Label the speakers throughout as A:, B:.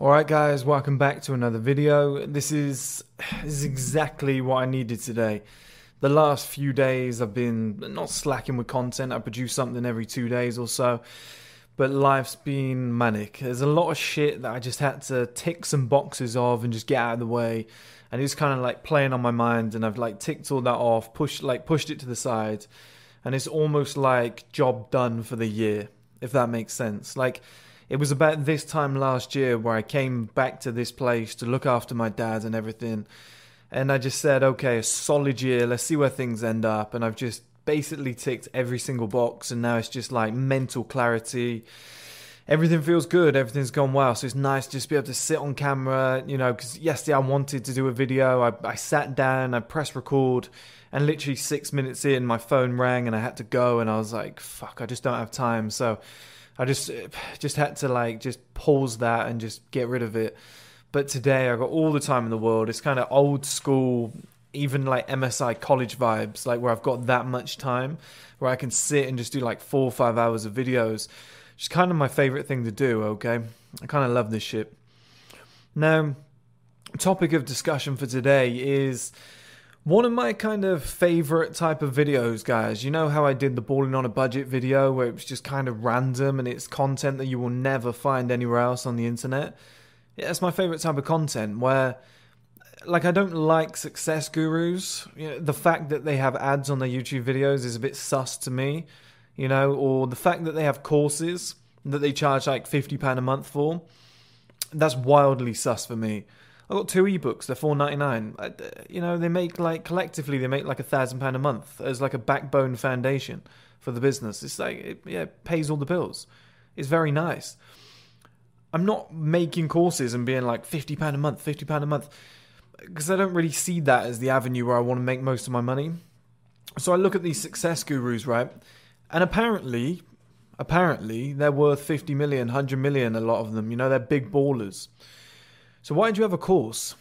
A: Alright guys, welcome back to another video. This is, this is exactly what I needed today. The last few days I've been not slacking with content. I produce something every two days or so. But life's been manic. There's a lot of shit that I just had to tick some boxes of and just get out of the way. And it's kind of like playing on my mind and I've like ticked all that off, pushed like pushed it to the side. And it's almost like job done for the year, if that makes sense. Like it was about this time last year where I came back to this place to look after my dad and everything. And I just said, okay, a solid year, let's see where things end up. And I've just basically ticked every single box. And now it's just like mental clarity. Everything feels good, everything's gone well. So it's nice just to be able to sit on camera, you know, because yesterday I wanted to do a video. I, I sat down, I pressed record, and literally six minutes in, my phone rang and I had to go. And I was like, fuck, I just don't have time. So I just just had to like just pause that and just get rid of it. But today I got all the time in the world. It's kind of old school, even like MSI college vibes, like where I've got that much time where I can sit and just do like four or five hours of videos. It's kind of my favorite thing to do. Okay, I kind of love this shit. Now, topic of discussion for today is one of my kind of favorite type of videos, guys. You know how I did the balling on a budget video where it was just kind of random and it's content that you will never find anywhere else on the internet? Yeah, that's my favorite type of content where like I don't like success gurus. You know, the fact that they have ads on their YouTube videos is a bit sus to me, you know, or the fact that they have courses that they charge like 50 pound a month for. That's wildly sus for me. I got two ebooks. They're four ninety nine. Uh, you know, they make like collectively they make like a thousand pound a month as like a backbone foundation for the business. It's like it, yeah, it pays all the bills. It's very nice. I'm not making courses and being like fifty pound a month, fifty pound a month, because I don't really see that as the avenue where I want to make most of my money. So I look at these success gurus, right? And apparently, apparently they're worth 50 million, 100 million, a lot of them. You know, they're big ballers. So why do you have a course?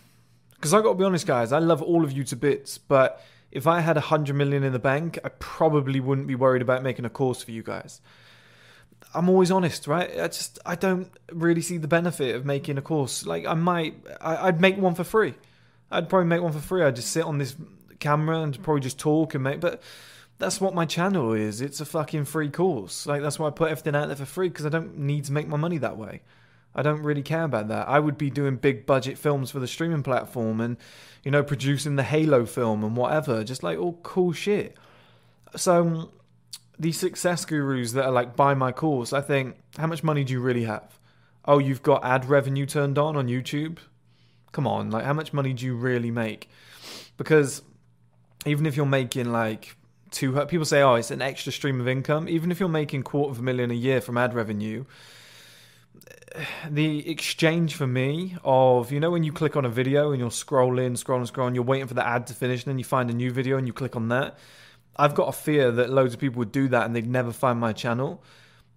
A: Because I got to be honest, guys, I love all of you to bits, but if I had a hundred million in the bank, I probably wouldn't be worried about making a course for you guys. I'm always honest, right? I just I don't really see the benefit of making a course. Like I might, I, would make one for free. I'd probably make one for free. I'd just sit on this camera and probably just talk and make. But that's what my channel is. It's a fucking free course. Like that's why I put everything out there for free because I don't need to make my money that way. I don't really care about that. I would be doing big budget films for the streaming platform and, you know, producing the Halo film and whatever, just like all cool shit. So, um, these success gurus that are like, buy my course, I think, how much money do you really have? Oh, you've got ad revenue turned on on YouTube? Come on, like, how much money do you really make? Because even if you're making like two, people say, oh, it's an extra stream of income. Even if you're making quarter of a million a year from ad revenue, the exchange for me of you know when you click on a video and you're scrolling, scrolling, scrolling, you're waiting for the ad to finish, and then you find a new video and you click on that. I've got a fear that loads of people would do that and they'd never find my channel.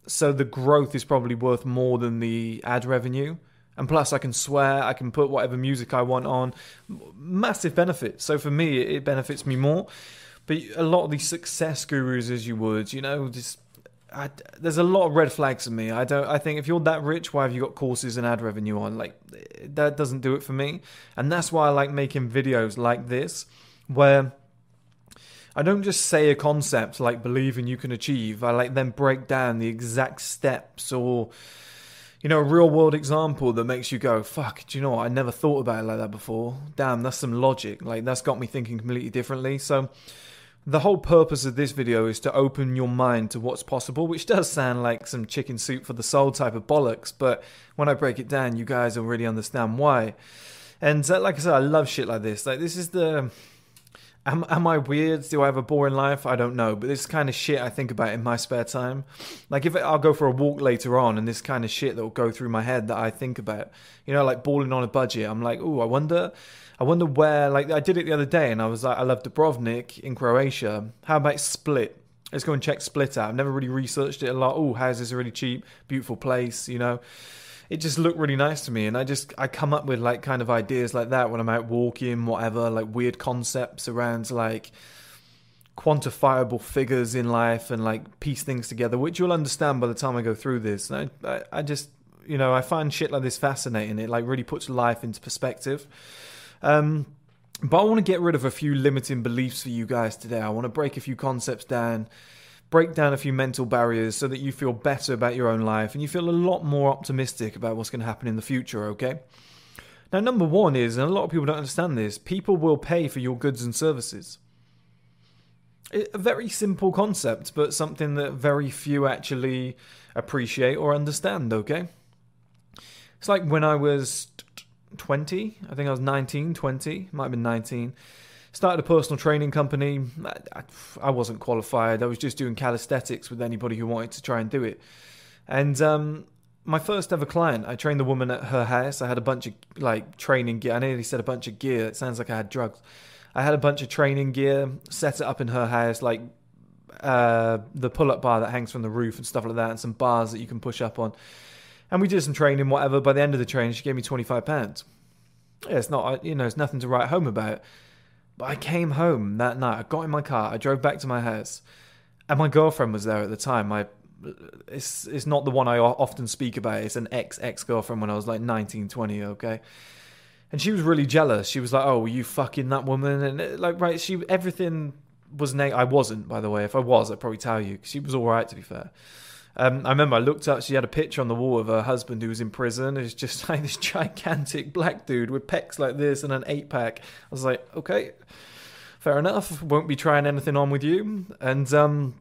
A: so the growth is probably worth more than the ad revenue. And plus, I can swear, I can put whatever music I want on. Massive benefit. So for me, it benefits me more. But a lot of these success gurus, as you would, you know, just I, there's a lot of red flags for me. I don't. I think if you're that rich, why have you got courses and ad revenue on? Like that doesn't do it for me. And that's why I like making videos like this, where I don't just say a concept like believe you can achieve. I like then break down the exact steps or you know, a real world example that makes you go, fuck, do you know what? I never thought about it like that before. Damn, that's some logic. Like, that's got me thinking completely differently. So, the whole purpose of this video is to open your mind to what's possible, which does sound like some chicken soup for the soul type of bollocks, but when I break it down, you guys will really understand why. And uh, like I said, I love shit like this. Like, this is the Am, am I weird? Do I have a boring life? I don't know, but this kind of shit I think about in my spare time. Like if I'll go for a walk later on, and this kind of shit that will go through my head that I think about. You know, like balling on a budget. I'm like, oh, I wonder, I wonder where. Like I did it the other day, and I was like, I love Dubrovnik in Croatia. How about Split? Let's go and check Split out. I've never really researched it a lot. Oh, houses are really cheap, beautiful place. You know it just looked really nice to me and i just i come up with like kind of ideas like that when i'm out walking whatever like weird concepts around like quantifiable figures in life and like piece things together which you'll understand by the time i go through this and i i, I just you know i find shit like this fascinating it like really puts life into perspective um but I want to get rid of a few limiting beliefs for you guys today. I want to break a few concepts down break down a few mental barriers so that you feel better about your own life and you feel a lot more optimistic about what's going to happen in the future, okay? Now, number one is, and a lot of people don't understand this, people will pay for your goods and services. A very simple concept, but something that very few actually appreciate or understand, okay? It's like when I was 20, I think I was 19, 20, might have been 19 started a personal training company. I wasn't qualified. I was just doing calisthenics with anybody who wanted to try and do it. And um, my first ever client, I trained the woman at her house. I had a bunch of like training gear. I nearly said a bunch of gear. It sounds like I had drugs. I had a bunch of training gear, set it up in her house, like uh, the pull-up bar that hangs from the roof and stuff like that, and some bars that you can push up on. And we did some training, whatever. By the end of the training, she gave me twenty five pounds. Yeah, it's not, you know, it's nothing to write home about. But I came home that night. I got in my car. I drove back to my house, and my girlfriend was there at the time. My it's it's not the one I often speak about. It's an ex ex girlfriend when I was like 19, 20, Okay, and she was really jealous. She was like, "Oh, you fucking that woman?" And it, like, right, she everything was neg. I wasn't, by the way. If I was, I'd probably tell you. She was all right, to be fair. Um, I remember I looked up, she had a picture on the wall of her husband who was in prison. It was just like this gigantic black dude with pecs like this and an eight pack. I was like, okay, fair enough. Won't be trying anything on with you. And um,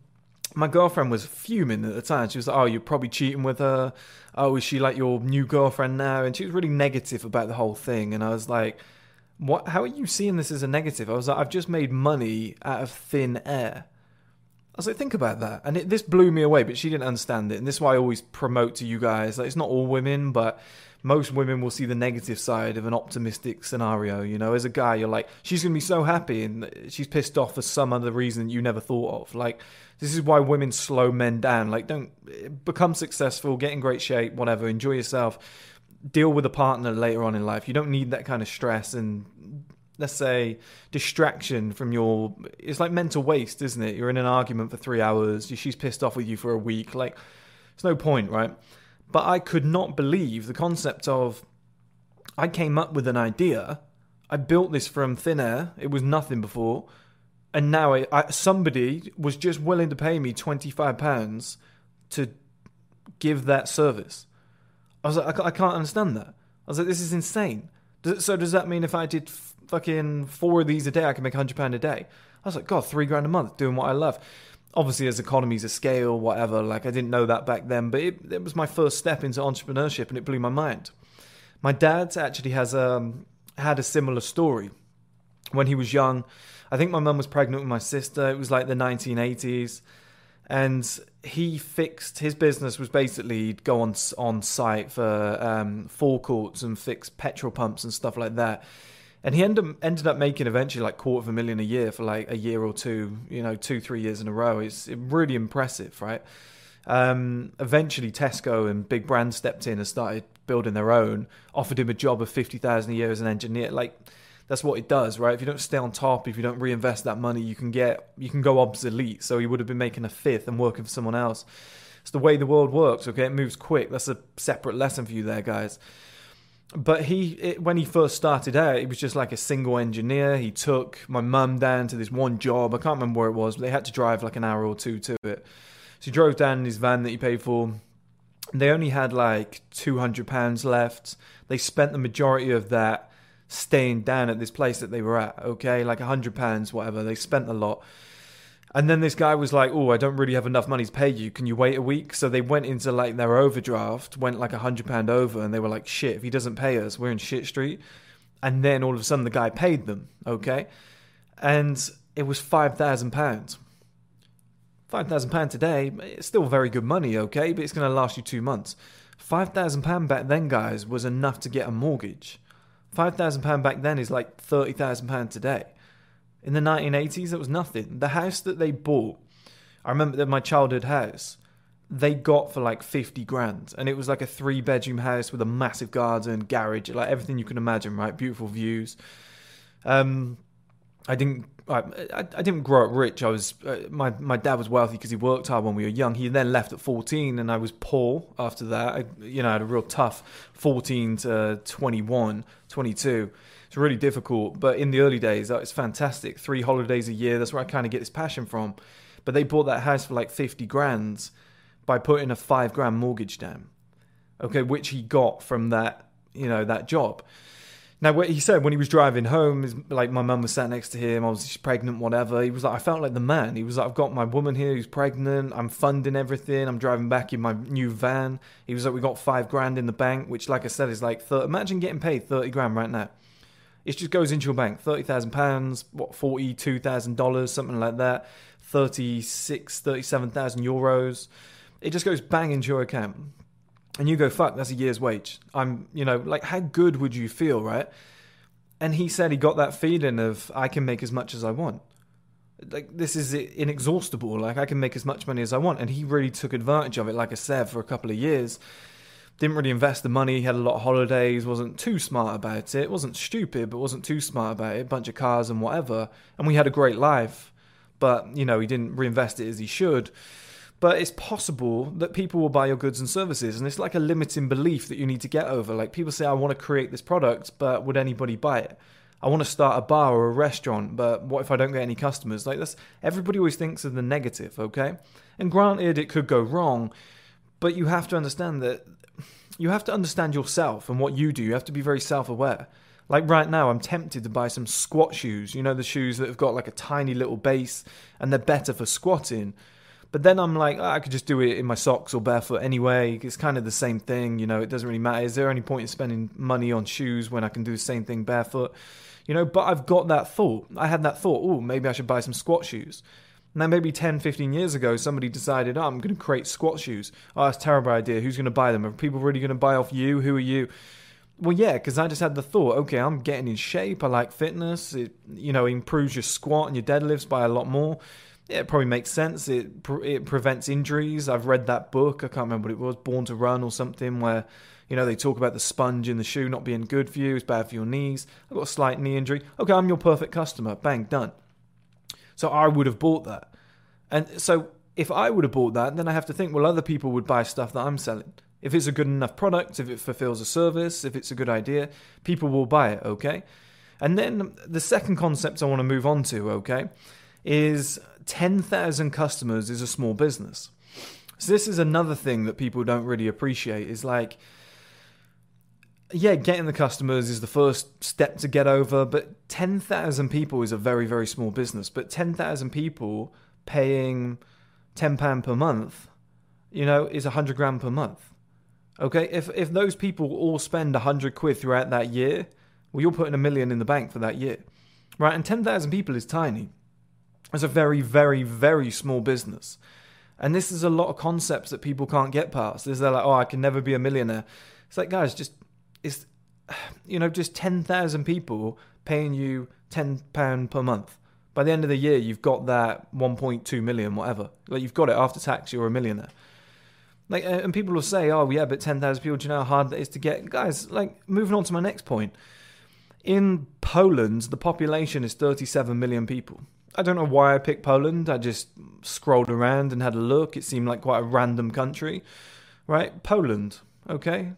A: my girlfriend was fuming at the time. She was like, oh, you're probably cheating with her. Oh, is she like your new girlfriend now? And she was really negative about the whole thing. And I was like, what? How are you seeing this as a negative? I was like, I've just made money out of thin air. I was like, think about that. And it, this blew me away, but she didn't understand it. And this is why I always promote to you guys. Like, it's not all women, but most women will see the negative side of an optimistic scenario. You know, as a guy, you're like, she's going to be so happy and she's pissed off for some other reason you never thought of. Like, this is why women slow men down. Like, don't become successful, get in great shape, whatever, enjoy yourself. Deal with a partner later on in life. You don't need that kind of stress and let's say distraction from your it's like mental waste isn't it? You're in an argument for three hours she's pissed off with you for a week like there's no point right? But i could not believe the concept of i came up with an idea i built this from thin air it was nothing before and now I, I, somebody was just willing to pay me 25 pounds to give that service. I was like I, I can't understand that. I was like this is insane. So does that mean if i did fucking four of these a day, I can make hundred pound a day. I was like, God, three grand a month doing what I love. Obviously, as economies of scale, whatever. Like I didn't know that back then, but it, it was my first step into entrepreneurship, and it blew my mind. My dad actually has um, had a similar story when he was young. I think my mum was pregnant with my sister. It was like the 1980s, and he fixed his business was basically he'd go on on site for um, forecourts and fix petrol pumps and stuff like that and he ended ended up making eventually like quarter of a million a year for like a year or two, you know, two three years in a row. It's really impressive, right? Um, eventually, Tesco and big brands stepped in and started building their own. Offered him a job of fifty thousand a year as an engineer. Like that's what it does, right? If you don't stay on top, if you don't reinvest that money, you can get you can go obsolete. So he would have been making a fifth and working for someone else. It's the way the world works. Okay, it moves quick. That's a separate lesson for you there, guys. But he, it, when he first started out, he was just like a single engineer. He took my mum down to this one job. I can't remember where it was, but they had to drive like an hour or two to it. So he drove down in his van that he paid for. They only had like two hundred pounds left. They spent the majority of that staying down at this place that they were at. Okay, like a hundred pounds, whatever. They spent a lot. And then this guy was like, "Oh, I don't really have enough money to pay you. Can you wait a week?" So they went into like their overdraft, went like a hundred pound over, and they were like, "Shit! If he doesn't pay us, we're in shit street." And then all of a sudden, the guy paid them. Okay, and it was five thousand pounds. Five thousand pound today, it's still very good money. Okay, but it's going to last you two months. Five thousand pound back then, guys, was enough to get a mortgage. Five thousand pound back then is like thirty thousand pound today. In the 1980s, it was nothing. The house that they bought, I remember that my childhood house, they got for like 50 grand. And it was like a three bedroom house with a massive garden, garage, like everything you can imagine, right? Beautiful views. Um, I didn't. I, I, didn't grow up rich. I was uh, my my dad was wealthy because he worked hard when we were young. He then left at 14, and I was poor after that. I, you know, I had a real tough 14 to 21, 22. It's really difficult, but in the early days, it's fantastic. Three holidays a year. That's where I kind of get this passion from. But they bought that house for like 50 grand by putting a five grand mortgage down. Okay, which he got from that, you know, that job. Now, what he said when he was driving home, like my mum was sat next to him, I was pregnant, whatever. He was like, I felt like the man. He was like, I've got my woman here who's pregnant. I'm funding everything. I'm driving back in my new van. He was like, we got five grand in the bank, which, like I said, is like, 30, imagine getting paid 30 grand right now. It just goes into your bank. Thirty thousand pounds, what forty-two thousand dollars, something like that. Thirty-six, thirty-seven thousand euros. It just goes bang into your account, and you go, "Fuck, that's a year's wage." I'm, you know, like, how good would you feel, right? And he said he got that feeling of I can make as much as I want. Like this is inexhaustible. Like I can make as much money as I want, and he really took advantage of it. Like I said, for a couple of years didn't really invest the money, had a lot of holidays, wasn't too smart about it, wasn't stupid, but wasn't too smart about it, bunch of cars and whatever. And we had a great life, but, you know, he didn't reinvest it as he should. But it's possible that people will buy your goods and services, and it's like a limiting belief that you need to get over. Like people say, I want to create this product, but would anybody buy it? I want to start a bar or a restaurant, but what if I don't get any customers? Like that's everybody always thinks of the negative, okay? And granted, it could go wrong, but you have to understand that you have to understand yourself and what you do. You have to be very self aware. Like right now, I'm tempted to buy some squat shoes. You know, the shoes that have got like a tiny little base and they're better for squatting. But then I'm like, oh, I could just do it in my socks or barefoot anyway. It's kind of the same thing. You know, it doesn't really matter. Is there any point in spending money on shoes when I can do the same thing barefoot? You know, but I've got that thought. I had that thought, oh, maybe I should buy some squat shoes. Now, maybe 10, 15 years ago, somebody decided, oh, I'm going to create squat shoes. Oh, that's a terrible idea. Who's going to buy them? Are people really going to buy off you? Who are you? Well, yeah, because I just had the thought, okay, I'm getting in shape. I like fitness. It, you know, improves your squat and your deadlifts by a lot more. Yeah, it probably makes sense. It it prevents injuries. I've read that book. I can't remember what it was, Born to Run or something, where you know they talk about the sponge in the shoe not being good for you. It's bad for your knees. I've got a slight knee injury. Okay, I'm your perfect customer. Bang, done. So I would have bought that. And so if I would have bought that, then I have to think, well, other people would buy stuff that I'm selling. If it's a good enough product, if it fulfills a service, if it's a good idea, people will buy it, okay? And then the second concept I want to move on to, okay, is 10,000 customers is a small business. So this is another thing that people don't really appreciate is like yeah, getting the customers is the first step to get over, but 10,000 people is a very, very small business. But 10,000 people paying £10 per month, you know, is 100 grand per month. Okay, if, if those people all spend 100 quid throughout that year, well, you're putting a million in the bank for that year. Right, and 10,000 people is tiny. It's a very, very, very small business. And this is a lot of concepts that people can't get past. Is they're like, oh, I can never be a millionaire. It's like, guys, just it's you know just 10,000 people paying you 10 pound per month by the end of the year you've got that 1.2 million whatever like you've got it after tax you're a millionaire Like, and people will say, "Oh, yeah, but ten thousand people. Do you know how hard that is to get?" Guys, like, moving on to my next point. In Poland, the population is thirty-seven million people. I don't know why I picked Poland. I just scrolled around and had a look. It seemed like quite a random country, right? Poland, okay,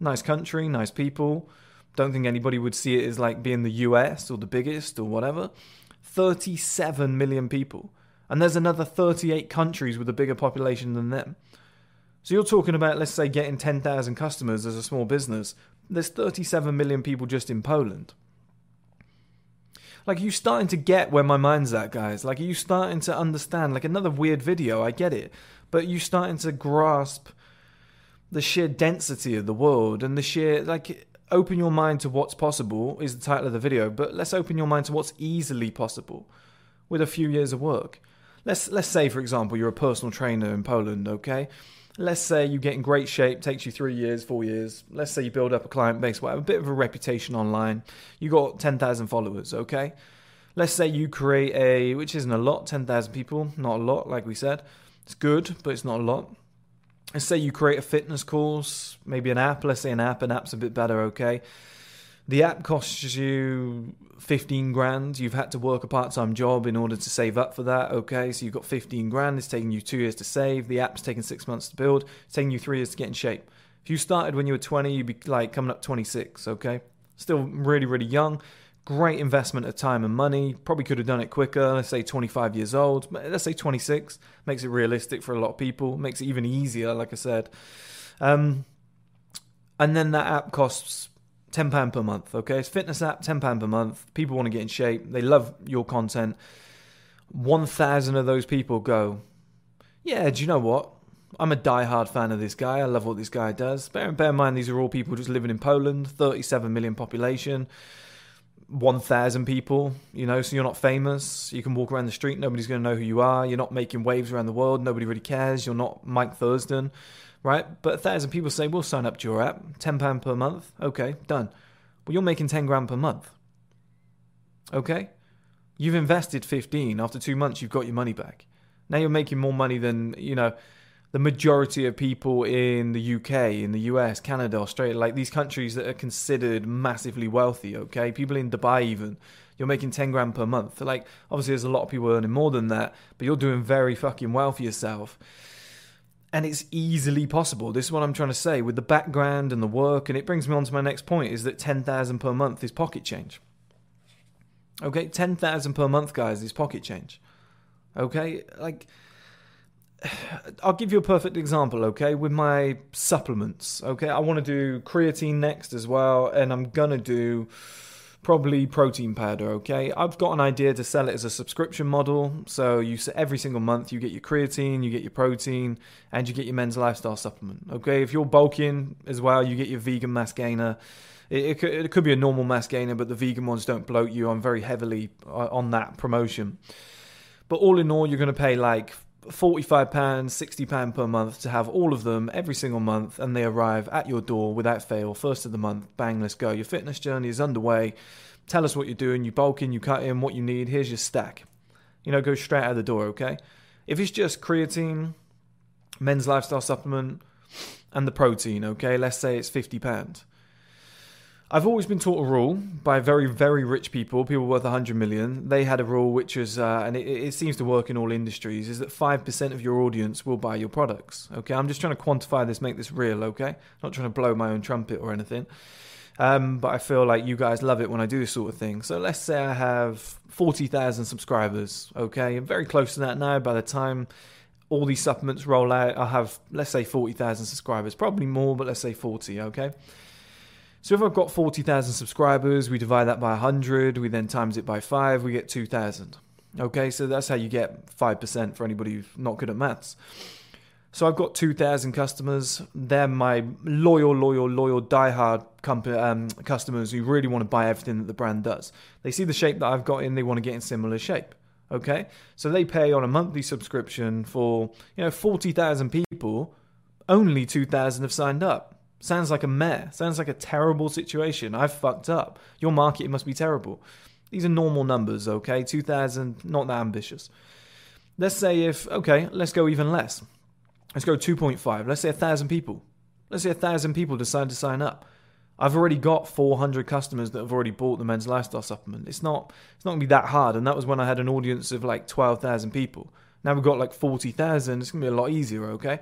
A: nice country, nice people. Don't think anybody would see it as like being the US or the biggest or whatever. 37 million people. And there's another 38 countries with a bigger population than them. So you're talking about, let's say, getting 10,000 customers as a small business. There's 37 million people just in Poland. Like, are you starting to get where my mind's at, guys? Like, are you starting to understand? Like, another weird video, I get it. But you starting to grasp the sheer density of the world and the sheer, like, open your mind to what's possible is the title of the video. But let's open your mind to what's easily possible with a few years of work. Let's let's say, for example, you're a personal trainer in Poland, okay? Let's say you get in great shape, takes you three years, four years. Let's say you build up a client base, whatever, a bit of a reputation online. You got 10,000 followers, okay? Let's say you create a, which isn't a lot, 10,000 people, not a lot, like we said. It's good, but it's not a lot. Let's say you create a fitness course, maybe an app. Let's say an app, an app's a bit better, okay? The app costs you 15 grand. You've had to work a part time job in order to save up for that. Okay, so you've got 15 grand. It's taking you two years to save. The app's taking six months to build. It's taking you three years to get in shape. If you started when you were 20, you'd be like coming up 26. Okay, still really, really young. Great investment of time and money. Probably could have done it quicker. Let's say 25 years old. Let's say 26. Makes it realistic for a lot of people. Makes it even easier, like I said. Um, and then that app costs £10 per month, okay? It's fitness app, £10 per month. People want to get in shape. They love your content. 1,000 of those people go, yeah, do you know what? I'm a die-hard fan of this guy. I love what this guy does. Bear, bear in mind, these are all people just living in Poland, 37 million population, 1,000 people, you know, so you're not famous. You can walk around the street, nobody's going to know who you are. You're not making waves around the world, nobody really cares. You're not Mike Thurston right? But a thousand people say, we'll sign up to your app, £10 per month. Okay, done. Well, you're making 10 grand per month. Okay? You've invested 15. After two months, you've got your money back. Now you're making more money than, you know, the majority of people in the UK, in the US, Canada, Australia, like these countries that are considered massively wealthy, okay? People in Dubai, even, you're making 10 grand per month. Like, obviously, there's a lot of people earning more than that, but you're doing very fucking well for yourself and it's easily possible. This is what I'm trying to say with the background and the work, and it brings me on to my next point: is that ten thousand per month is pocket change. Okay, ten thousand per month, guys, is pocket change. Okay, like I'll give you a perfect example. Okay, with my supplements. Okay, I want to do creatine next as well, and I'm gonna do probably protein powder okay i've got an idea to sell it as a subscription model so you every single month you get your creatine you get your protein and you get your men's lifestyle supplement okay if you're bulking as well you get your vegan mass gainer it, it, could, it could be a normal mass gainer but the vegan ones don't bloat you i'm very heavily uh, on that promotion but all in all you're going to pay like £45, £60 per month to have all of them every single month, and they arrive at your door without fail, first of the month. Bang, let's go. Your fitness journey is underway. Tell us what you're doing. You bulk in, you cut in, what you need. Here's your stack. You know, go straight out the door, okay? If it's just creatine, men's lifestyle supplement, and the protein, okay, let's say it's £50. I've always been taught a rule by very, very rich people, people worth 100 million. They had a rule which was, uh, and it, it, seems to work in all industries, is that 5% of your audience will buy your products. Okay, I'm just trying to quantify this, make this real, okay? Not trying to blow my own trumpet or anything. Um, but I feel like you guys love it when I do this sort of thing. So let's say I have 40,000 subscribers, okay? I'm very close to that now. By the time all these supplements roll out, I'll have, let's say, 40,000 subscribers. Probably more, but let's say 40, okay? So if I've got 40,000 subscribers, we divide that by 100, we then times it by 5, we get 2,000. Okay, so that's how you get 5% for anybody who's not good at maths. So I've got 2,000 customers. They're my loyal, loyal, loyal, diehard company, um, customers who really want to buy everything that the brand does. They see the shape that I've got in, they want to get in similar shape. Okay, so they pay on a monthly subscription for you know 40,000 people. Only 2,000 have signed up. Sounds like a mare. Sounds like a terrible situation. I've fucked up. Your market must be terrible. These are normal numbers, okay? 2,000, not that ambitious. Let's say if, okay, let's go even less. let's go 2.5. Let's say a thousand people. Let's say a thousand people decide to sign up. I've already got 400 customers that have already bought the men's lifestyle supplement. It's not it's not gonna be that hard, and that was when I had an audience of like 12,000 people. Now we've got like 40,000. It's gonna be a lot easier, okay?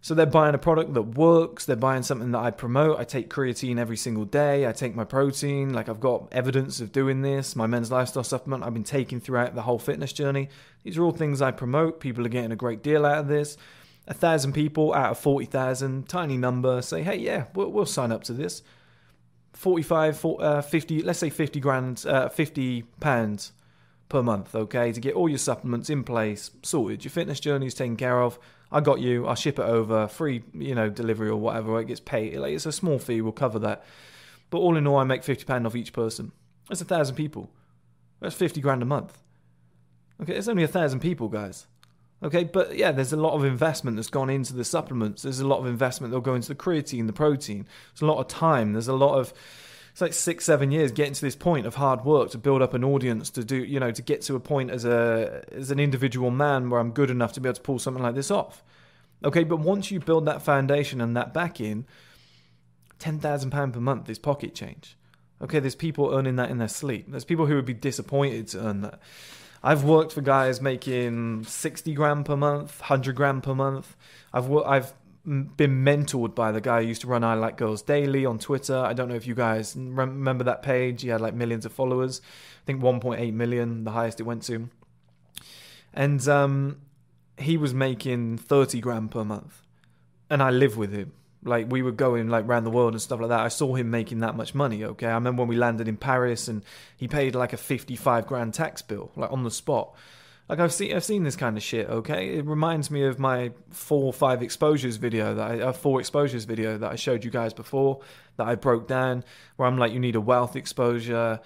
A: So they're buying a product that works. They're buying something that I promote. I take creatine every single day. I take my protein. Like I've got evidence of doing this. My men's lifestyle supplement I've been taking throughout the whole fitness journey. These are all things I promote. People are getting a great deal out of this a thousand people out of 40,000, tiny number, say, hey, yeah, we'll, we'll sign up to this. 45, 40, uh, 50, let's say 50 grand, uh, 50 pounds per month, okay, to get all your supplements in place, sorted. Your fitness journey is taken care of. I got you. I'll ship it over, free, you know, delivery or whatever. It gets paid. Like, it's a small fee. We'll cover that. But all in all, I make fifty pound off each person. That's a thousand people. That's fifty grand a month. Okay, it's only a thousand people, guys. Okay, but yeah, there's a lot of investment that's gone into the supplements. There's a lot of investment that'll go into the creatine, the protein. There's a lot of time. There's a lot of it's like six, seven years getting to this point of hard work to build up an audience to do, you know, to get to a point as a as an individual man where I'm good enough to be able to pull something like this off. Okay, but once you build that foundation and that back in, ten thousand pound per month is pocket change. Okay, there's people earning that in their sleep. There's people who would be disappointed to earn that. I've worked for guys making 60 grand per month, 100 grand per month. I've I've been mentored by the guy who used to run I Like Girls Daily on Twitter. I don't know if you guys remember that page. He had like millions of followers. I think 1.8 million, the highest it went to. And um, he was making 30 grand per month. And I live with him. Like we were going like around the world and stuff like that. I saw him making that much money. Okay, I remember when we landed in Paris and he paid like a fifty-five grand tax bill, like on the spot. Like I've seen, I've seen this kind of shit. Okay, it reminds me of my four or five exposures video that I, uh, four exposures video that I showed you guys before that I broke down, where I'm like, you need a wealth exposure,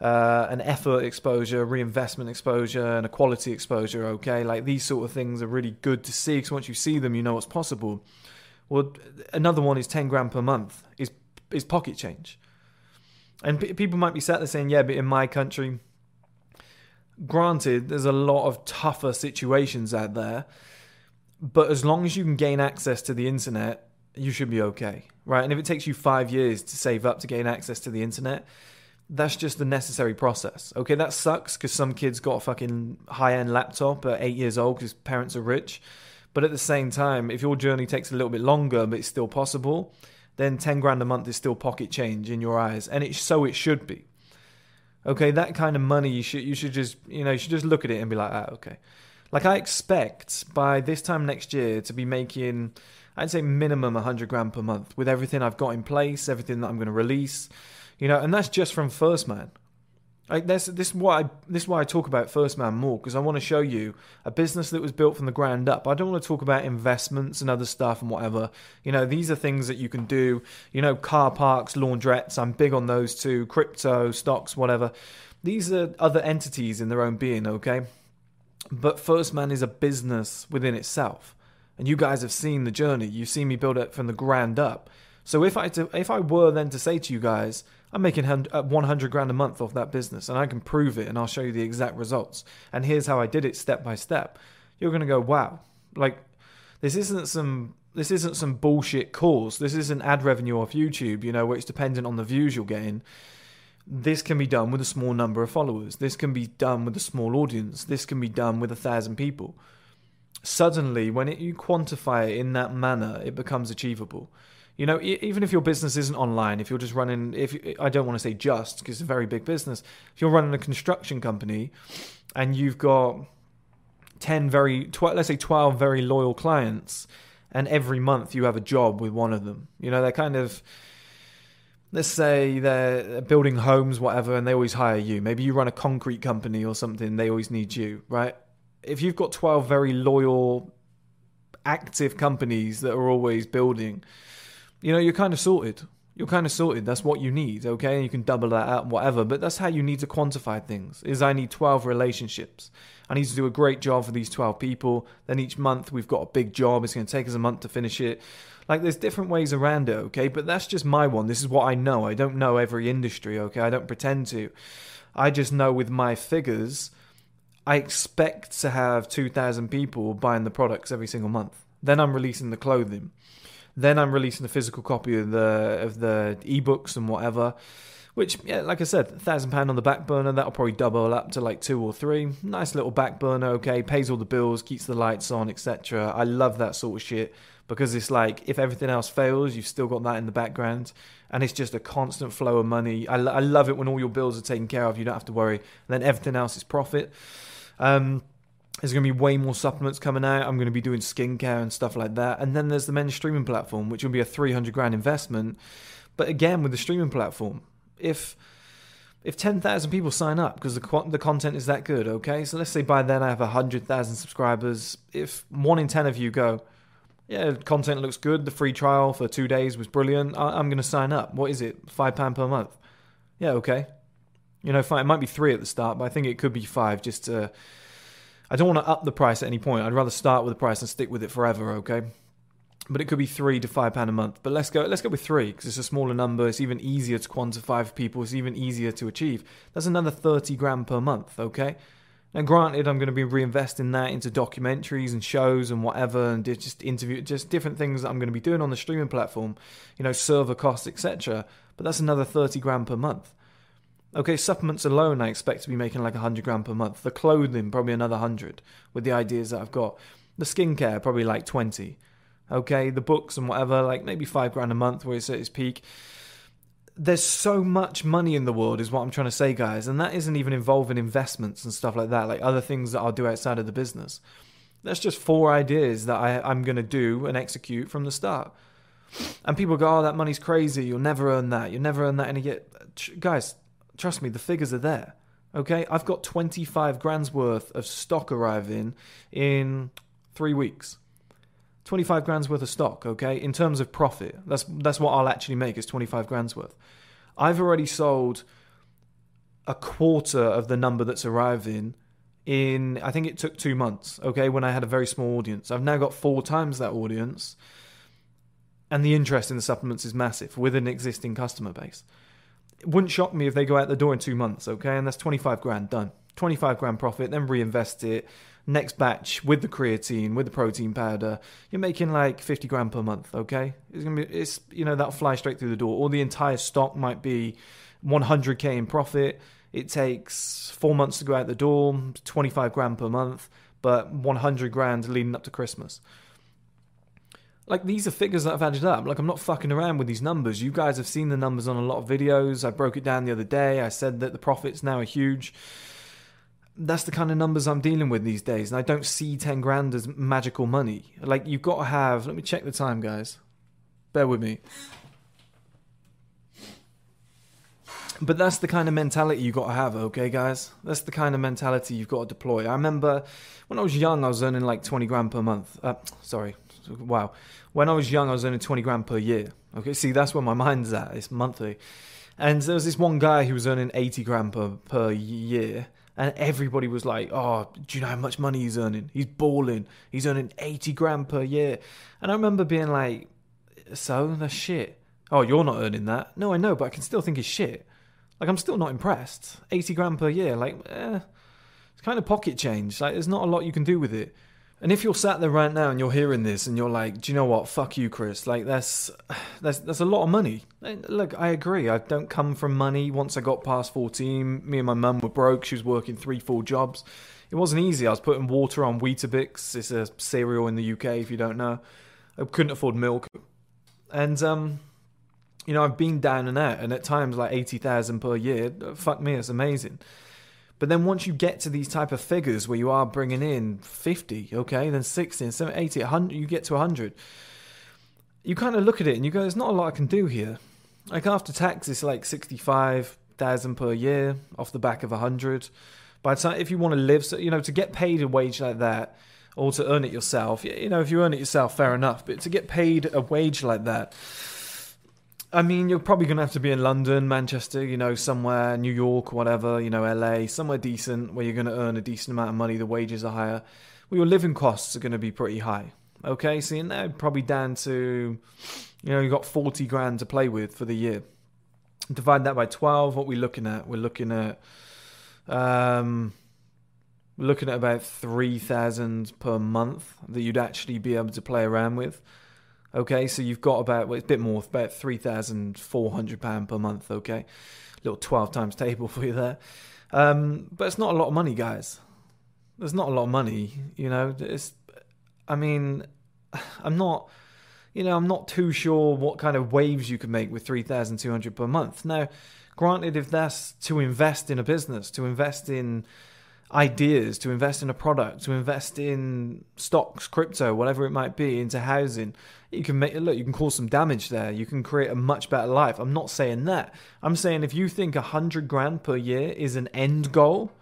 A: uh, an effort exposure, reinvestment exposure, and a quality exposure. Okay, like these sort of things are really good to see because once you see them, you know what's possible. Well, another one is 10 grand per month is is pocket change. And p- people might be sat there saying, yeah, but in my country, granted, there's a lot of tougher situations out there, but as long as you can gain access to the internet, you should be okay, right? And if it takes you five years to save up to gain access to the internet, that's just the necessary process. Okay, that sucks because some kids got a fucking high end laptop at eight years old because parents are rich. But at the same time, if your journey takes a little bit longer, but it's still possible, then 10 grand a month is still pocket change in your eyes. And it's so it should be. Okay, that kind of money you should you should just you know, you should just look at it and be like, ah, okay. Like I expect by this time next year to be making I'd say minimum 100 grand per month with everything I've got in place, everything that I'm going to release, you know, and that's just from First Man. Like this, this is why I, this is why I talk about First Man more because I want to show you a business that was built from the ground up. I don't want to talk about investments and other stuff and whatever. You know, these are things that you can do. You know, car parks, laundrettes. I'm big on those too. Crypto, stocks, whatever. These are other entities in their own being. Okay, but First Man is a business within itself, and you guys have seen the journey. You've seen me build it from the ground up. So if I to, if I were then to say to you guys I'm making uh, 100 grand a month off that business and I can prove it and I'll show you the exact results. And here's how I did it step by step. You're going to go, wow, like this isn't some. This isn't some bullshit course. This isn't ad revenue off YouTube, you know, where it's dependent on the views you're getting. This can be done with a small number of followers. This can be done with a small audience. This can be done with a thousand people. Suddenly, when it, you quantify it in that manner, it becomes achievable. You know, even if your business isn't online, if you're just running, if I don't want to say just because it's a very big business, if you're running a construction company and you've got 10 very, 12, let's say 12 very loyal clients, and every month you have a job with one of them, you know, they're kind of, let's say they're building homes, whatever, and they always hire you. Maybe you run a concrete company or something, they always need you, right? If you've got 12 very loyal, active companies that are always building, you know, you're kind of sorted. You're kind of sorted. That's what you need, okay? And You can double that out, whatever. But that's how you need to quantify things. Is I need 12 relationships. I need to do a great job for these 12 people. Then each month we've got a big job. It's going to take us a month to finish it. Like there's different ways around it, okay? But that's just my one. This is what I know. I don't know every industry, okay? I don't pretend to. I just know with my figures, I expect to have 2,000 people buying the products every single month. Then I'm releasing the clothing. Then I'm releasing the physical copy of the of the ebooks and whatever. Which, yeah, like I said, thousand pound on the back burner. That'll probably double up to like two or three. Nice little back burner. Okay, pays all the bills, keeps the lights on, etc. I love that sort of shit because it's like if everything else fails, you've still got that in the background, and it's just a constant flow of money. I, I love it when all your bills are taken care of. You don't have to worry. And then everything else is profit. Um, there's going to be way more supplements coming out. I'm going to be doing skincare and stuff like that. And then there's the men's streaming platform, which will be a 300 grand investment. But again, with the streaming platform, if if 10,000 people sign up because the the content is that good, okay? So let's say by then I have 100,000 subscribers. If one in 10 of you go, yeah, content looks good. The free trial for two days was brilliant. I- am going to sign up. What is it? Five pound per month. Yeah, okay. You know, fine. It might be three at the start, but I think it could be five. Just to, I don't want to up the price at any point. I'd rather start with the price and stick with it forever. Okay but it could be three to five pound a month. But let's go let's go with three because it's a smaller number. It's even easier to quantify for people. It's even easier to achieve. That's another thirty grand per month. Okay. Now, granted, I'm going to be reinvesting that into documentaries and shows and whatever, and just interview, just different things that I'm going to be doing on the streaming platform, you know, server costs, etc. But that's another 30 grand per month. Okay, supplements alone, I expect to be making like 100 grand per month. The clothing, probably another 100 with the ideas that I've got. The skincare, probably like 20. Okay, the books and whatever, like maybe five grand a month where it's at its peak. There's so much money in the world, is what I'm trying to say, guys, and that isn't even involving investments and stuff like that, like other things that I'll do outside of the business. That's just four ideas that I, I'm going to do and execute from the start. And people go, "Oh, that money's crazy. You'll never earn that. You'll never earn that." And you get, guys, trust me, the figures are there. Okay, I've got 25 grand's worth of stock arriving in three weeks. 25 grand's worth of stock, okay? In terms of profit, that's that's what I'll actually make is 25 grand's worth. I've already sold a quarter of the number that's arriving in I think it took 2 months, okay, when I had a very small audience. I've now got four times that audience. And the interest in the supplements is massive with an existing customer base. It wouldn't shock me if they go out the door in 2 months, okay? And that's 25 grand done. 25 grand profit, then reinvest it next batch with the creatine, with the protein powder, you're making like 50 grand per month, okay? It's to be, it's, you know, that'll fly straight through the door. Or the entire stock might be 100k in profit. It takes four months to go out the door, 25 grand per month, but 100 grand leading up to Christmas. Like these are figures that I've added up. Like I'm not fucking around with these numbers. You guys have seen the numbers on a lot of videos. I broke it down the other day. I said that the profits now are huge that's the kind of numbers I'm dealing with these days, and I don't see ten grand as magical money. Like you've got to have. Let me check the time, guys. Bear with me. But that's the kind of mentality you've got to have, okay, guys? That's the kind of mentality you've got to deploy. I remember when I was young, I was earning like 20 grand per month. Uh, sorry, wow. When I was young, I was earning 20 grand per year. Okay, see, that's where my mind's at. It's monthly. And there was this one guy who was earning 80 grand per, per year and everybody was like, "Oh, do you know how much money he's earning? He's balling. He's earning eighty grand per year." And I remember being like, "So that's shit." Oh, you're not earning that? No, I know, but I can still think it's shit. Like I'm still not impressed. Eighty grand per year, like, eh, it's kind of pocket change. Like, there's not a lot you can do with it. And if you're sat there right now and you're hearing this and you're like, do you know what? Fuck you, Kris. Like that's that's that's a lot of money. Look, I agree. I don't come from money. Once I got past 14, me and my mum were broke. She was working three, four jobs. It wasn't easy. I was putting water on Weetabix. It's a cereal in the UK, if you don't know. I couldn't afford milk, and um, you know, I've been down and out, and at times like eighty thousand per year. Fuck me, it's amazing. But then once you get to these type of figures where you are bringing in 50, okay, then 60, and 70, 80, 100, you get to 100. You kind of look at it and you go, there's not a lot I can do here. Like after tax, it's like 65,000 per year off the back of 100. By the time, if you want to live, so, you know, to get paid a wage like that, or to earn it yourself, you know, if you earn it yourself, fair enough. But to get paid a wage like that, I mean, you're probably going to have to be in London, Manchester, you know, somewhere, New York, whatever, you know, LA, somewhere decent where you're going to earn a decent amount of money. The wages are higher. Well, your living costs are going to be pretty high. Okay, so you're now probably down to, you know, you've got 40 grand to play with for the year. Divide that by 12. What we're looking at, we're looking at, um, looking at about 3,000 per month that you'd actually be able to play around with. Okay, so you've got about, well, it's a bit more, about £3,400 per month, okay? Little 12 times table for you there. Um, but it's not a lot of money, guys. There's not a lot of money, you know. It's, I mean, I'm not, you know, I'm not too sure what kind of waves you can make with 3,200 per month. Now, granted, if that's to invest in a business, to invest in ideas, to invest in a product, to invest in stocks, crypto, whatever it might be, into housing, you can make look, you can cause some damage there. You can create a much better life. I'm not saying that. I'm saying if you think a hundred grand per year is an end goal,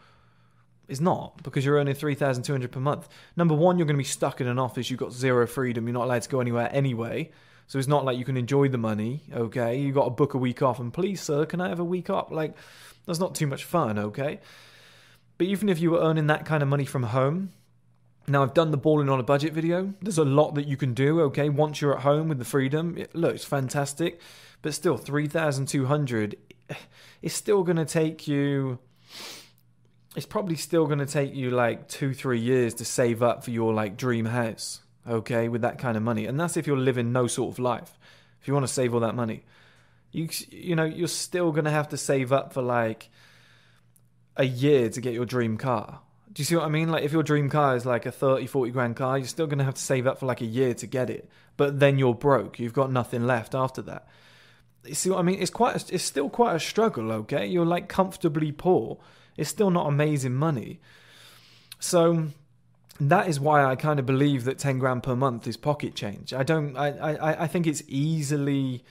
A: it's not because you're earning three thousand two hundred per month. Number one, you're going to be stuck in an office. You've got zero freedom. You're not allowed to go anywhere anyway. So it's not like you can enjoy the money. Okay, you got to book a week off, and please, sir, can I have a week off? Like, that's not too much fun. Okay, but even if you were earning that kind of money from home, now I've done the balling on a budget video. There's a lot that you can do. Okay, once you're at home with the freedom, it looks fantastic, but still, three thousand two hundred. Eh, it's still going to take you. It's probably still going to take you like two, three years to save up for your like dream house. Okay, with that kind of money, and that's if you're living no sort of life. If you want to save all that money, you you know you're still going to have to save up for like a year to get your dream car. Do you see what I mean? Like if your dream car is like a 30, 40 grand car, you're still going to have to save up for like a year to get it. But then you're broke. You've got nothing left after that. You see what I mean? It's quite a, it's still quite a struggle, okay? You're like comfortably poor. It's still not amazing money. So that is why I kind of believe that 10 grand per month is pocket change. I don't I I I think it's easily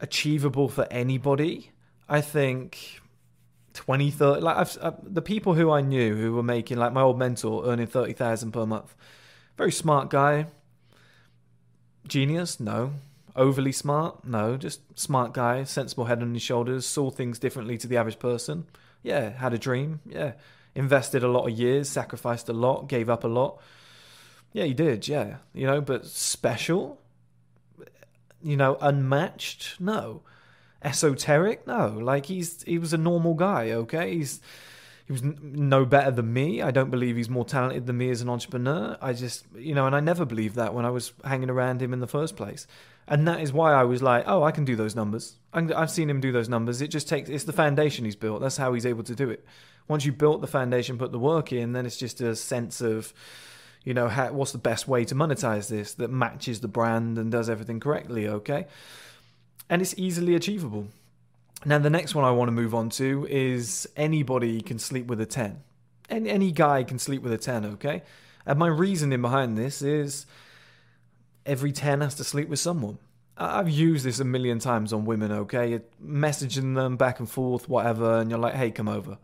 A: achievable for anybody. I think 20, 30, like I've, uh, the people who I knew who were making, like my old mentor, earning 30,000 per month. Very smart guy. Genius? No. Overly smart? No. Just smart guy, sensible head on his shoulders, saw things differently to the average person. Yeah. Had a dream. Yeah. Invested a lot of years, sacrificed a lot, gave up a lot. Yeah, he did. Yeah. You know, but special? You know, unmatched? No esoteric. No, like he's he was a normal guy. Okay, he's he was no better than me. I don't believe he's more talented than me as an entrepreneur. I just you know, and I never believed that when I was hanging around him in the first place. And that is why I was like, oh, I can do those numbers. I've seen him do those numbers. It just takes it's the foundation he's built. That's how he's able to do it. Once you built the foundation, put the work in, then it's just a sense of you know how, what's the best way to monetize this that matches the brand and does everything correctly okay and it's easily achievable. Now, the next one I want to move on to is anybody can sleep with a 10. Any, any guy can sleep with a 10, okay? And my reasoning behind this is every 10 has to sleep with someone. I've used this a million times on women, okay? You're messaging them back and forth, whatever, and you're like, hey, come over.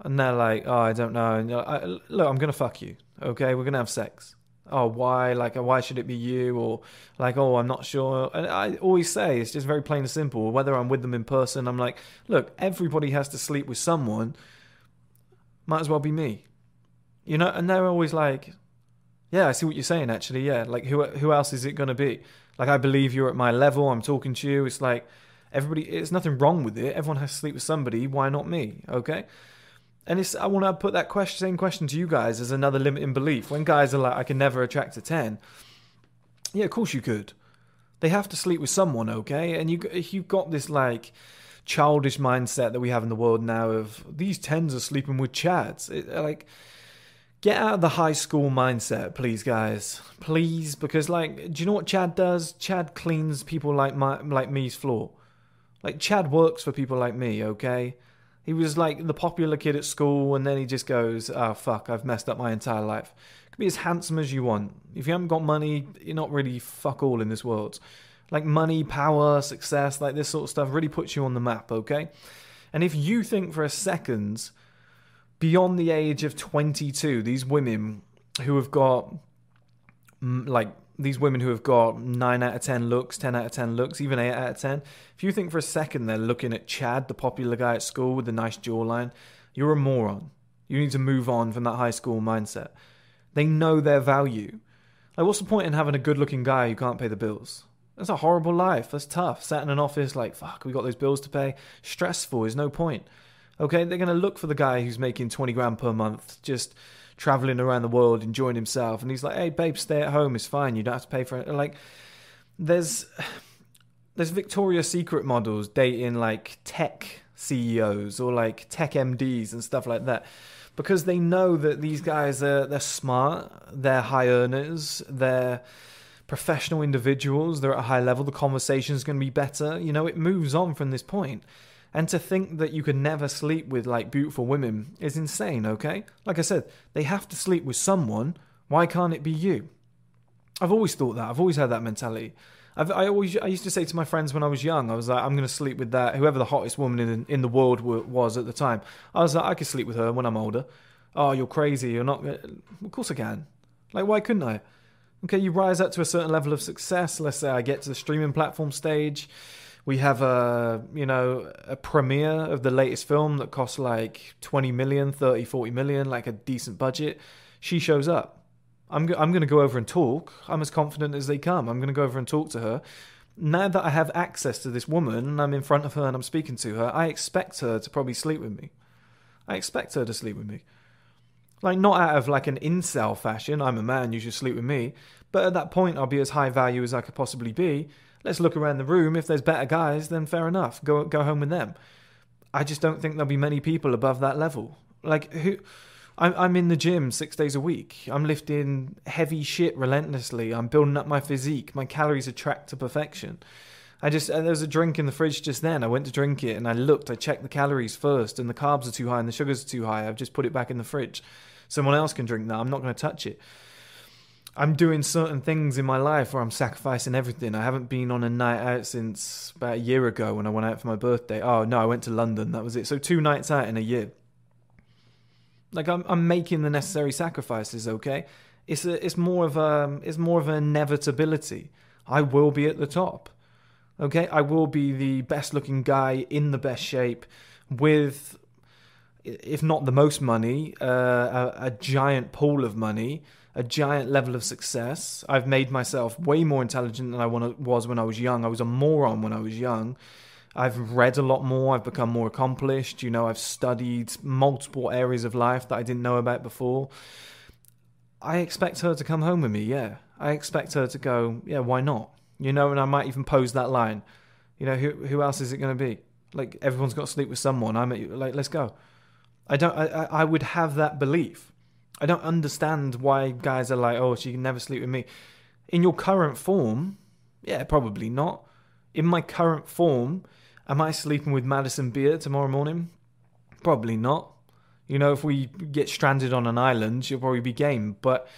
A: And they're like, oh, I don't know. And you're like, look, I'm going to fuck you, okay? We're going to have sex oh why like uh, why should it be you? Or like oh i'm not sure. And i always say it's just very plain and simple. Whether i'm with them in person i'm like look everybody has to sleep with someone. Might as well be me. You know and they're always like yeah i see what you're saying actually. Yeah like who who else is it going to be? Like i believe you're at my level. I'm talking to you. It's like everybody it's nothing wrong with it. Everyone has to sleep with somebody. Why not me? Okay and it's I want to put that question, same question to you guys as another limiting belief. When guys are like, I can never attract a 10. Yeah, of course you could. They have to sleep with someone, okay? And you, you've got this like childish mindset that we have in the world now of these 10s are sleeping with chads. It, uh, like, get out of the high school mindset, please, guys. Please, because like, do you know what Chad does? Chad cleans people like my like me's floor. Like Chad works for people like me, okay? He was like the popular kid at school, and then he just goes, "Oh fuck, I've messed up my entire life." Can be as handsome as you want. If you haven't got money, you're not really fuck all in this world. Like money, power, success, like this sort of stuff really puts you on the map, okay? And if you think for a second, beyond the age of 22, these women who have got mm, like these women who have got 9 out of 10 looks, 10 out of 10 looks, even 8 out of 10, if you think for a second they're looking at Chad, the popular guy at school with the nice jawline, you're a moron. You need to move on from that high school mindset. They know their value. Like, what's the point in having a good looking guy who can't pay the bills? That's a horrible life. That's tough. Sat in an office like, fuck, we got those bills to pay. Stressful is no point. Okay, they're going to look for the guy who's making 20 grand per month, just traveling around the world, enjoying himself. And he's like, hey, babe, stay at home. It's fine. You don't have to pay for it. Like, there's. There's Victoria's Secret models dating like tech CEOs or like tech MDs and stuff like that because they know that these guys are they're smart, they're high earners, they're professional individuals, they're at a high level, the conversation is going to be better. You know, it moves on from this point. And to think that you could never sleep with like beautiful women is insane, okay? Like I said, they have to sleep with someone. Why can't it be you? I've always thought that. I've always had that mentality. I've, I always I used to say to my friends when I was young, I was like, I'm going to sleep with that whoever the hottest woman in in the world was at the time. I was like, I could sleep with her when I'm older. Oh, you're crazy. You're not. Of course I can. Like, why couldn't I? Okay, you rise up to a certain level of success. Let's say I get to the streaming platform stage we have a you know a premiere of the latest film that costs like 20 million 30 40 million like a decent budget. She shows up. I'm, I'm going to go over and talk. I'm as confident as they come. I'm going to go over and talk to her. Now that i have access to this woman and i'm in front of her and i'm speaking to her i expect her to probably sleep with me. I expect her to sleep with me. Like not out of like an incel fashion. I'm a man you should sleep with me. But at that point i'll be as high value as i could possibly be let's look around the room. If there's better guys, then fair enough. Go go home with them. I just don't think there'll be many people above that level. Like who? I'm I'm in the gym six days a week. I'm lifting heavy shit relentlessly. I'm building up my physique. My calories are tracked to perfection. I just uh, there was a drink in the fridge just then. I went to drink it and I looked. I checked the calories first, and the carbs are too high and the sugars are too high. I've just put it back in the fridge. Someone else can drink that. I'm not going to touch it. I'm doing certain things in my life where I'm sacrificing everything. I haven't been on a night out since about a year ago when I went out for my birthday. Oh no, I went to London. That was it. So two nights out in a year. Like I'm, I'm making the necessary sacrifices. Okay, it's a, it's more of a, it's more of an inevitability. I will be at the top. Okay, I will be the best looking guy in the best shape, with, if not the most money, uh, a, a giant pool of money a giant level of success. I've made myself way more intelligent than I was when I was young. I was a moron when I was young. I've read a lot more. I've become more accomplished. You know, I've studied multiple areas of life that I didn't know about before. I expect her to come home with me, yeah. I expect her to go, yeah, why not? You know, and I might even pose that line. You know, who who else is it going to be? Like everyone's got to sleep with someone. I'm at, like, let's go. I don't. I I would have that belief. I don't understand why guys are like, oh, she can never sleep with me. In your current form, yeah, probably not. In my current form, am I sleeping with Madison Beer tomorrow morning? Probably not. You know, if we get stranded on an island, she'll probably be game. But,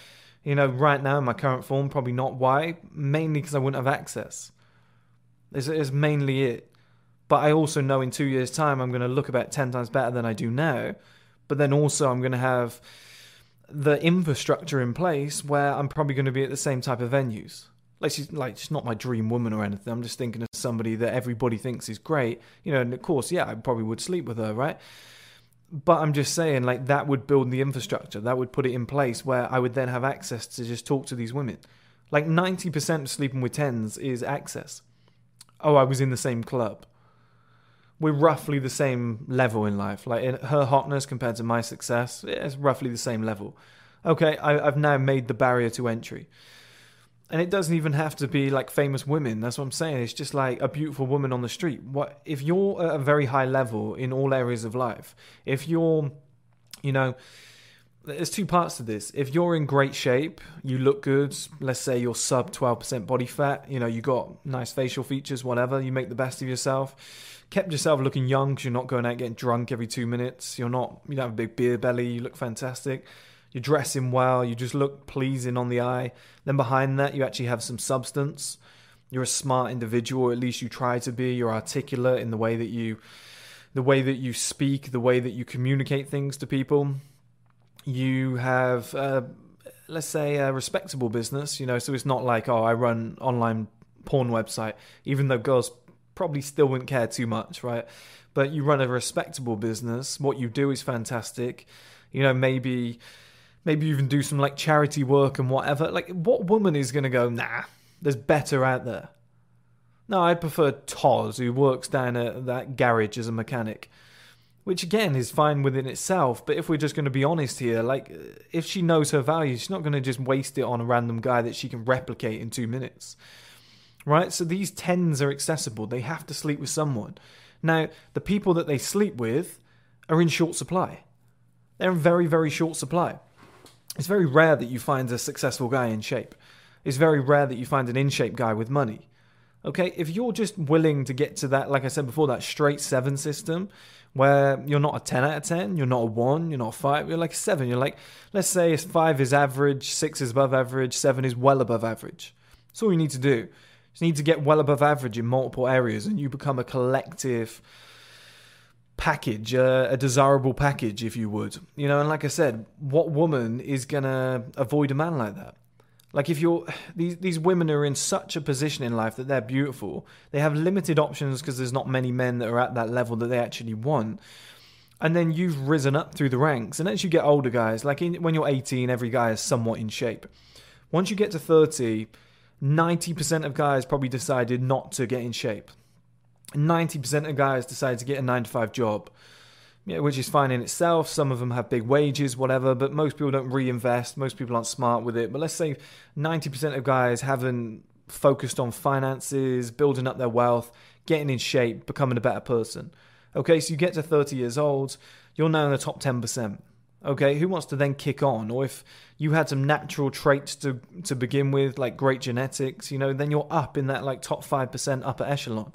A: you know, right now in my current form, probably not. Why? Mainly because I wouldn't have access. Is is mainly it. But I also know in two years' time, I'm going to look about 10 times better than I do now. But then also, I'm going to have the infrastructure in place where I'm probably going to be at the same type of venues. Like she's like she's not my dream woman or anything. I'm just thinking of somebody that everybody thinks is great. You know, and of course, yeah, I probably would sleep with her, right? But I'm just saying, like that would build the infrastructure. That would put it in place where I would then have access to just talk to these women. Like 90% of sleeping with tens is access. Oh, I was in the same club we're roughly the same level in life. Like in her hotness compared to my success, it's roughly the same level. Okay, I, have now made the barrier to entry. And it doesn't even have to be like famous women. That's what I'm saying. It's just like a beautiful woman on the street. What if you're at a very high level in all areas of life? If you're, you know, there's two parts to this. If you're in great shape, you look good. Let's say you're sub 12% body fat. You know, you got nice facial features, whatever. You make the best of yourself kept yourself looking young because you're not going out getting drunk every two minutes. You're not, you don't have a big beer belly. You look fantastic. You're dressing well. You just look pleasing on the eye. Then behind that, you actually have some substance. You're a smart individual, at least you try to be. You're articulate in the way that you, the way that you speak, the way that you communicate things to people. You have, uh, let's say, a respectable business. You know, so it's not like, oh, I run online porn website. Even though girls probably still wouldn't care too much, right? But you run a respectable business. What you do is fantastic. You know, maybe maybe you even do some like charity work and whatever. Like, what woman is going to go, nah, there's better out there? No, I prefer Toz, who works down at that garage as a mechanic. Which again is fine within itself. But if we're just going to be honest here, like if she knows her value, she's not going to just waste it on a random guy that she can replicate in two minutes. Right? So these tens are accessible. They have to sleep with someone. Now, the people that they sleep with are in short supply. They're in very, very short supply. It's very rare that you find a successful guy in shape. It's very rare that you find an in shape guy with money. Okay, if you're just willing to get to that, like I said before, that straight seven system, where you're not a 10 out of 10, you're not a 1, you're not a 5, you're like a 7. You're like, let's say 5 is average, 6 is above average, 7 is well above average. That's all you need to do. You need to get well above average in multiple areas and you become a collective package, uh, a desirable package, if you would. You know, and like I said, what woman is going to avoid a man like that? Like if you're these these women are in such a position in life that they're beautiful, they have limited options because there's not many men that are at that level that they actually want. And then you've risen up through the ranks, and as you get older, guys, like in, when you're 18, every guy is somewhat in shape. Once you get to 30, 90% of guys probably decided not to get in shape. 90% of guys decided to get a 9 to 5 job yeah, which is fine in itself. Some of them have big wages, whatever, but most people don't reinvest. Most people aren't smart with it. But let's say 90% of guys haven't focused on finances, building up their wealth, getting in shape, becoming a better person. Okay, so you get to 30 years old, you're now in the top 10%. Okay, who wants to then kick on? Or if you had some natural traits to to begin with, like great genetics, you know, then you're up in that like top 5% upper echelon.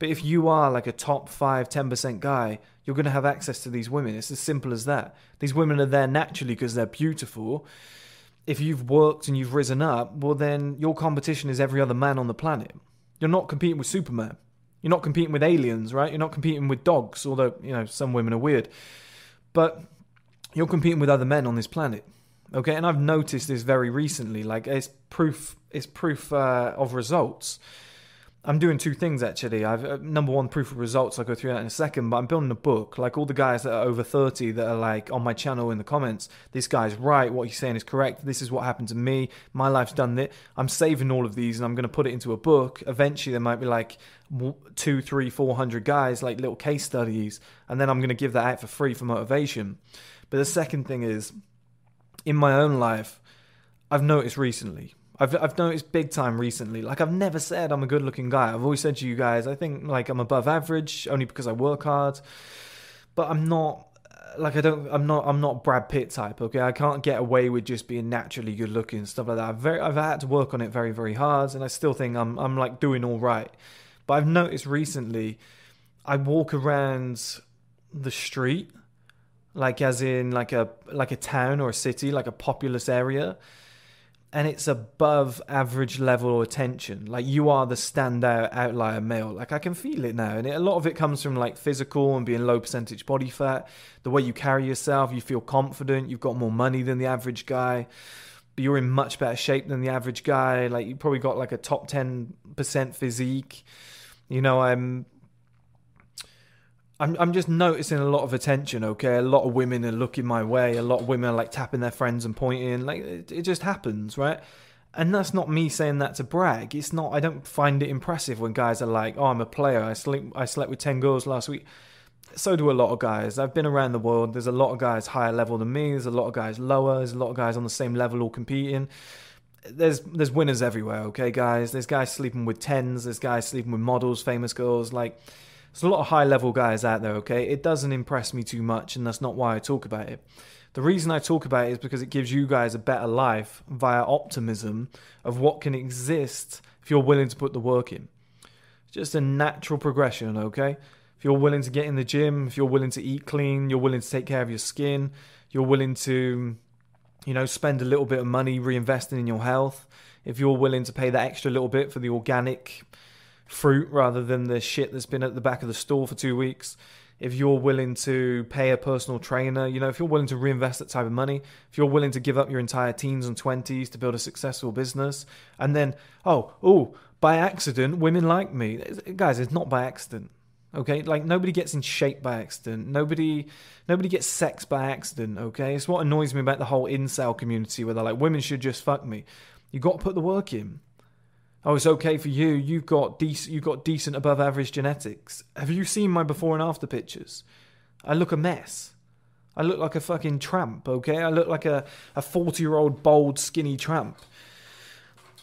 A: But if you are like a top 5, 10% guy, you're going to have access to these women. It's as simple as that. These women are there naturally because they're beautiful. If you've worked and you've risen up, well, then your competition is every other man on the planet. You're not competing with Superman. You're not competing with aliens, right? You're not competing with dogs, although, you know, some women are weird. But you're competing with other men on this planet. Okay, and I've noticed this very recently. Like it's proof, it's proof uh, of results. I'm doing two things actually. I've uh, number one proof of results. I'll go through that in a second. But I'm building a book. Like all the guys that are over 30 that are like on my channel in the comments. This guy's right. What he's saying is correct. This is what happened to me. My life's done it. I'm saving all of these and I'm going to put it into a book. Eventually, there might be like two, three, four hundred guys, like little case studies, and then I'm going to give that out for free for motivation. But the second thing is, in my own life, I've noticed recently I've I've noticed big time recently. Like I've never said I'm a good looking guy. I've always said to you guys, I think like I'm above average only because I work hard. But I'm not like I don't I'm not I'm not Brad Pitt type, okay? I can't get away with just being naturally good looking and stuff like that. I've very I've had to work on it very, very hard and I still think I'm I'm like doing all right. But I've noticed recently I walk around the street like as in like a like a town or a city, like a populous area and it's above average level of attention. Like you are the standout outlier male. Like I can feel it now, and it, a lot of it comes from like physical and being low percentage body fat, the way you carry yourself. You feel confident. You've got more money than the average guy, but you're in much better shape than the average guy. Like you probably got like a top ten percent physique. You know, I'm I'm I'm just noticing a lot of attention. Okay, a lot of women are looking my way. A lot of women are like tapping their friends and pointing. Like it, it just happens, right? And that's not me saying that to brag. It's not. I don't find it impressive when guys are like, "Oh, I'm a player. I sleep. I slept with ten girls last week." So do a lot of guys. I've been around the world. There's a lot of guys higher level than me. There's a lot of guys lower. There's a lot of guys on the same level all competing. There's there's winners everywhere. Okay, guys. There's guys sleeping with tens. There's guys sleeping with models, famous girls. Like there's a lot of high level guys out there, okay? It doesn't impress me too much, and that's not why I talk about it. The reason I talk about it is because it gives you guys a better life via optimism of what can exist if you're willing to put the work in. It's just a natural progression, okay? If you're willing to get in the gym, if you're willing to eat clean, you're willing to take care of your skin, you're willing to, you know, spend a little bit of money reinvesting in your health, if you're willing to pay that extra little bit for the organic fruit rather than the shit that's been at the back of the store for two weeks. If you're willing to pay a personal trainer, you know, if you're willing to reinvest that type of money, if you're willing to give up your entire teens and 20s to build a successful business, and then, oh, oh, by accident, women like me. Guys, it's not by accident. Okay, like nobody gets in shape by accident. Nobody, nobody gets sex by accident. Okay, it's what annoys me about the whole incel community, where they're like, women should just fuck me. You got to put the work in oh, it's okay for you. You've got decent, you've got decent above average genetics. Have you seen my before and after pictures? I look a mess. I look like a fucking tramp, okay? I look like a, a 40 year old, bold, skinny tramp.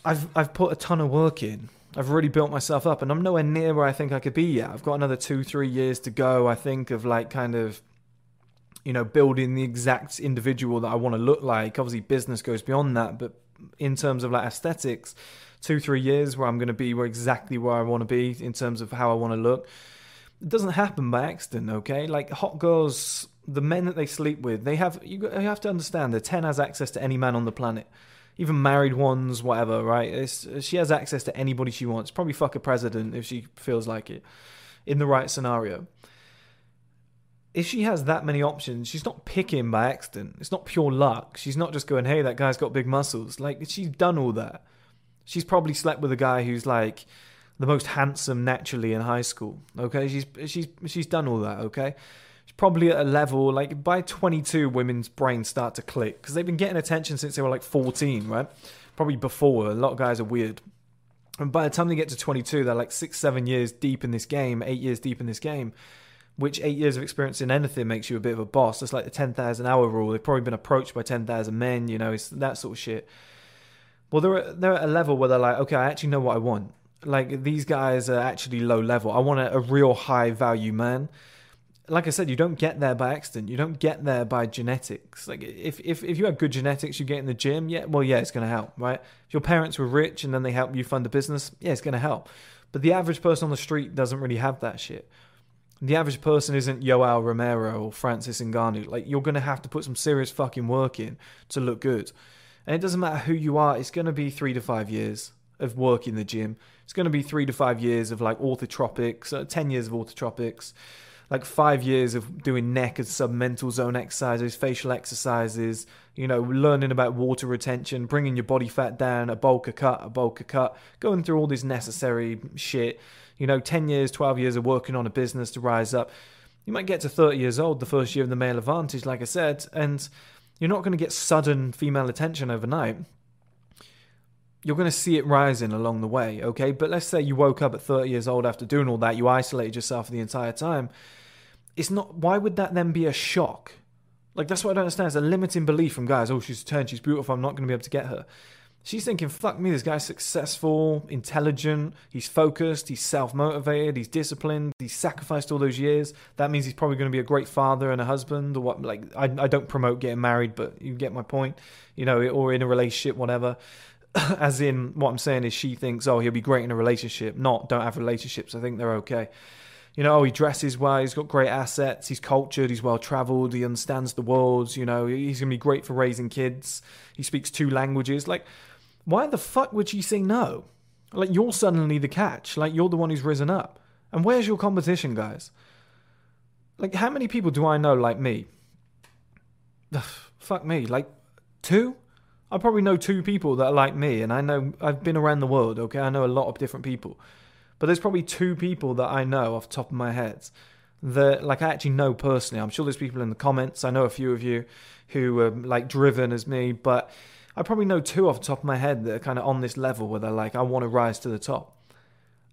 A: I've, I've put a ton of work in. I've really built myself up, and I'm nowhere near where I think I could be yet. I've got another two, three years to go, I think, of like kind of, you know, building the exact individual that I want to look like. Obviously, business goes beyond that, but in terms of like aesthetics, two, three years where I'm going to be where exactly where I want to be in terms of how I want to look. It doesn't happen by accident, okay? Like hot girls, the men that they sleep with, they have you, have to understand that ten has access to any man on the planet, even married ones, whatever, right? It's, she has access to anybody she wants. Probably fuck a president if she feels like it, in the right scenario. If she has that many options, she's not picking by accident. It's not pure luck. She's not just going, "Hey, that guy's got big muscles." Like she's done all that. She's probably slept with a guy who's like the most handsome naturally in high school. Okay, she's she's she's done all that. Okay, she's probably at a level like by 22, women's brains start to click because they've been getting attention since they were like 14, right? Probably before. A lot of guys are weird. And by the time they get to 22, they're like six, seven years deep in this game, eight years deep in this game, which eight years of experience in anything makes you a bit of a boss. It's like the 10,000 hour rule. They've probably been approached by 10,000 men, you know, it's that sort of shit. Well, they're they're at a level where they're like, okay, I actually know what I want. Like these guys are actually low level. I want a, a real high value man. Like I said, you don't get there by accident. You don't get there by genetics. Like if if if you have good genetics, you get in the gym. Yeah, well, yeah, it's going to help, right? If your parents were rich and then they help you fund a business, yeah, it's going to help. But the average person on the street doesn't really have that shit. The average person isn't Yoel Romero or Francis Ngannou. Like you're going to have to put some serious fucking work in to look good. And it doesn't matter who you are, it's going to be three to five years of work in the gym. It's going to be three to five years of like orthotropics, uh, 10 years of orthotropics, like five years of doing neck and submental zone exercises, facial exercises, you know, learning about water retention, bringing your body fat down, a bulk a cut, a bulk a cut, going through all this necessary shit. You know, 10 years, 12 years of working on a business to rise up. You might get to 30 years old, the first year of the male advantage, like I said, and you're not going to get sudden female attention overnight. You're going to see it rising along the way, okay? But let's say you woke up at 30 years old after doing all that, you isolated yourself the entire time. It's not, why would that then be a shock? Like, that's what I don't understand. It's a limiting belief from guys. Oh, she's 10, she's beautiful, I'm not going to be able to get her. She's thinking, fuck me, this guy's successful, intelligent, he's focused, he's self motivated, he's disciplined, he's sacrificed all those years. That means he's probably going to be a great father and a husband, or what. Like, I, I don't promote getting married, but you get my point, you know, or in a relationship, whatever. As in, what I'm saying is, she thinks, oh, he'll be great in a relationship, not don't have relationships. I think they're okay. You know, oh, he dresses well, he's got great assets, he's cultured, he's well traveled, he understands the world, you know, he's going to be great for raising kids, he speaks two languages. Like, why the fuck would she say no? Like, you're suddenly the catch. Like, you're the one who's risen up. And where's your competition, guys? Like, how many people do I know like me? Ugh, fuck me. Like, two? I probably know two people that are like me, and I know I've been around the world, okay? I know a lot of different people. But there's probably two people that I know off the top of my head that, like, I actually know personally. I'm sure there's people in the comments. I know a few of you who are, like, driven as me, but I probably know two off the top of my head that are kind of on this level where they're like, I want to rise to the top.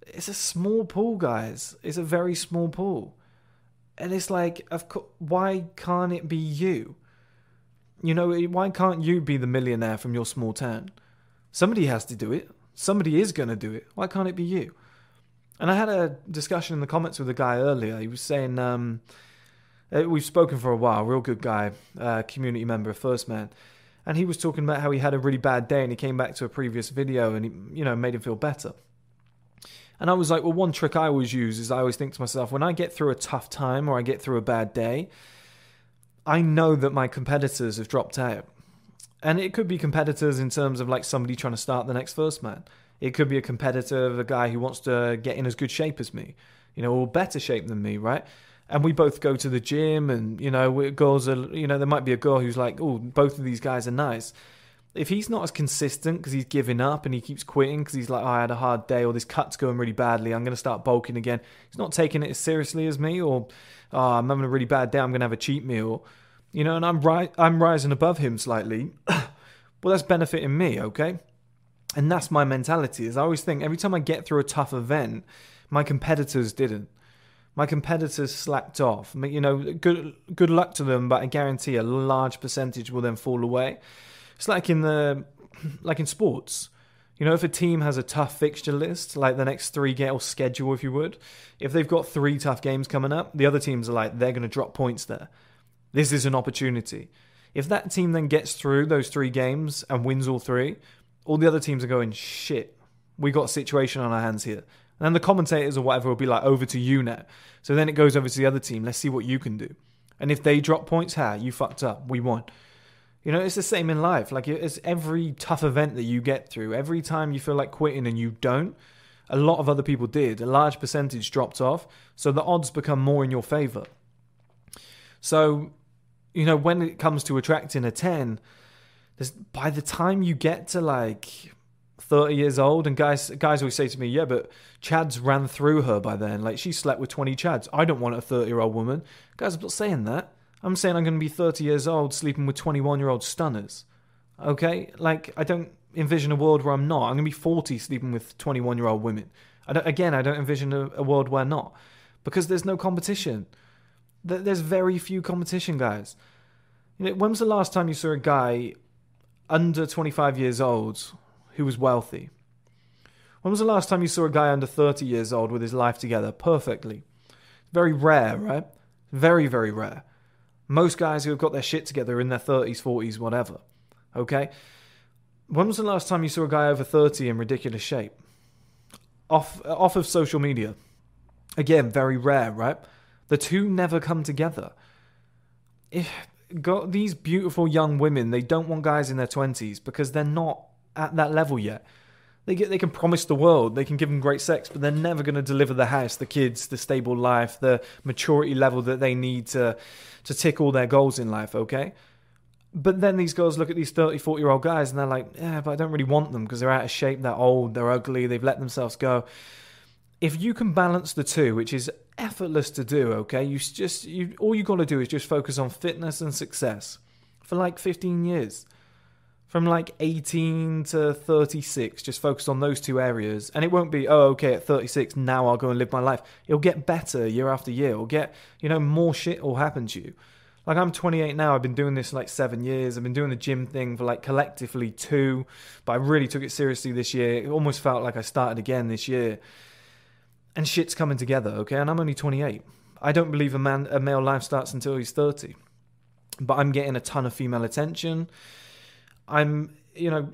A: It's a small pool, guys. It's a very small pool. And it's like, of course, why can't it be you? You know, why can't you be the millionaire from your small town? Somebody has to do it. Somebody is going to do it. Why can't it be you? And I had a discussion in the comments with a guy earlier. He was saying, um, uh, we've spoken for a while, real good guy, uh, community member First Man and he was talking about how he had a really bad day and he came back to a previous video and he, you know, made him feel better. And I was like, well, one trick I always use is I always think to myself, when I get through a tough time or I get through a bad day, I know that my competitors have dropped out. And it could be competitors in terms of like somebody trying to start the next first man. It could be a competitor of a guy who wants to get in as good shape as me, you know, or better shape than me, right? And we both go to the gym and you know girls are you know there might be a girl who's like oh both of these guys are nice. If he's not as consistent because he's giving up and he keeps quitting because he's like oh, i had a hard day or this cut's going really badly i'm going to start bulking again he's not taking it as seriously as me or oh, i'm having a really bad day i'm going to have a cheat meal you know and i'm right i'm rising above him slightly well that's benefiting me okay? And that's my mentality is i always think every time i get through a tough event my competitors didn't My competitors slacked off. You know, good good luck to them, but I guarantee a large percentage will then fall away. It's like in the like in sports. You know, if a team has a tough fixture list, like the next three game or schedule, if you would, if they've got three tough games coming up, the other teams are like they're going to drop points there. This is an opportunity. If that team then gets through those three games and wins all three, all the other teams are going, shit, we got a situation on our hands here. And then the commentators or whatever will be like, over to you now. So then it goes over to the other team. Let's see what you can do. And if they drop points, ha, you fucked up. We won. You know, it's the same in life. Like, it's every tough event that you get through. Every time you feel like quitting and you don't, a lot of other people did. A large percentage dropped off. So the odds become more in your favor. So, you know, when it comes to attracting a 10, by the time you get to like 30 years old and guys guys always say to me yeah but chad's ran through her by then. Like she slept with 20 chads. I don't want a 30 year old woman. Guys i'm not saying that. I'm saying i'm going to be 30 years old sleeping with 21 year old stunners. Okay? Like i don't envision a world where i'm not. I'm going to be 40 sleeping with 21 year old women. I again i don't envision a, a world where not. Because there's no competition. There's very few competition guys. You know, when was the last time you saw a guy under 25 years old who was wealthy? When was the last time you saw a guy under 30 years old with his life together perfectly? Very rare, right? Very, very rare. Most guys who have got their shit together are in their 30s, 40s, whatever. Okay? When was the last time you saw a guy over 30 in ridiculous shape? Off, off of social media. Again, very rare, right? The two never come together. If, got these beautiful young women, they don't want guys in their 20s because they're not at that level yet. They get they can promise the world, they can give them great sex, but they're never going to deliver the house, the kids, the stable life, the maturity level that they need to to tick all their goals in life, okay? But then these girls look at these 30, 40 year old guys and they're like, yeah, but I don't really want them because they're out of shape, they're old, they're ugly, they've let themselves go. If you can balance the two, which is effortless to do, okay? You just you all you got to do is just focus on fitness and success for like 15 years. From like 18 to 36, just focus on those two areas. And it won't be, oh, okay, at 36, now I'll go and live my life. It'll get better year after year. It'll get, you know, more shit will happen to you. Like I'm 28 now. I've been doing this like seven years. I've been doing the gym thing for like collectively two, but I really took it seriously this year. It almost felt like I started again this year and shit's coming together, okay? And I'm only 28. I don't believe a man a male life starts until he's 30. But I'm getting a ton of female attention. I'm, you know,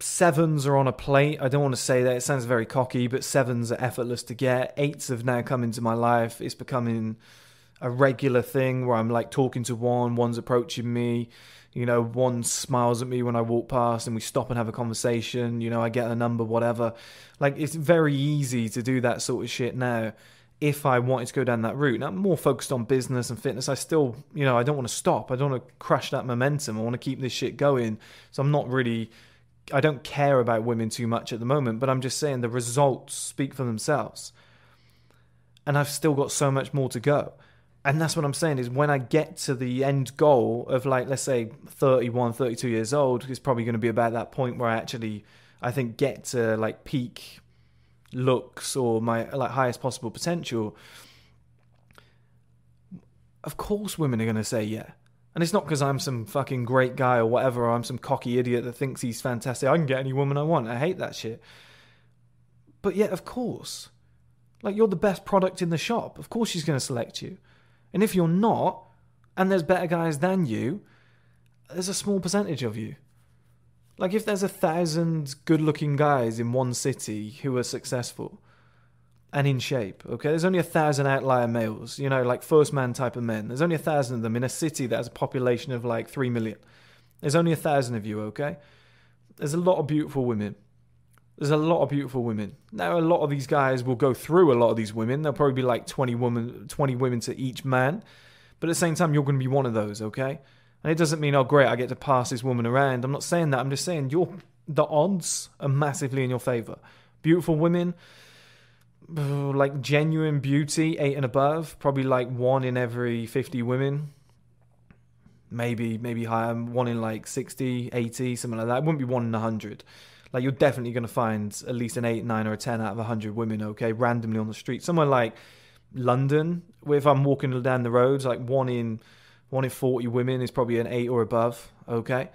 A: sevens are on a plate. I don't want to say that. It sounds very cocky, but sevens are effortless to get. Eights have now come into my life. It's becoming a regular thing where I'm like talking to one, one's approaching me. You know, one smiles at me when I walk past and we stop and have a conversation. You know, I get a number, whatever. Like, it's very easy to do that sort of shit now if I wanted to go down that route. Now, I'm more focused on business and fitness. I still, you know, I don't want to stop. I don't want to crush that momentum. I want to keep this shit going. So I'm not really, I don't care about women too much at the moment, but I'm just saying the results speak for themselves. And I've still got so much more to go and that's what I'm saying is when I get to the end goal of like let's say 31 32 years old it's probably going to be about that point where I actually I think get to like peak looks or my like highest possible potential of course women are going to say yeah. And it's not because I'm some fucking great guy or whatever or I'm some cocky idiot that thinks he's fantastic. I can get any woman I want. I hate that shit. But yeah of course. Like you're the best product in the shop. Of course she's going to select you. And if you're not, and there's better guys than you, there's a small percentage of you. Like if there's a thousand good looking guys in one city who are successful and in shape, okay, there's only a thousand outlier males, you know, like first man type of men. There's only a thousand of them in a city that has a population of like three million. There's only a thousand of you, okay? There's a lot of beautiful women. There's a lot of beautiful women. Now, a lot of these guys will go through a lot of these women. There'll probably be like 20 women, 20 women to each man. But at the same time, you're going to be one of those, okay? And it doesn't mean, oh, great, I get to pass this woman around. I'm not saying that. I'm just saying you're, the odds are massively in your favor. Beautiful women, like genuine beauty, eight and above, probably like one in every 50 women. Maybe, maybe higher, one in like 60, 80, something like that. It wouldn't be one in 100 like you're definitely going to find at least an eight, nine, or a ten out of a hundred women. Okay, randomly on the street. Somewhere like London, if I'm walking down the roads, like one in one in 40 women is probably an 8 or above, okay?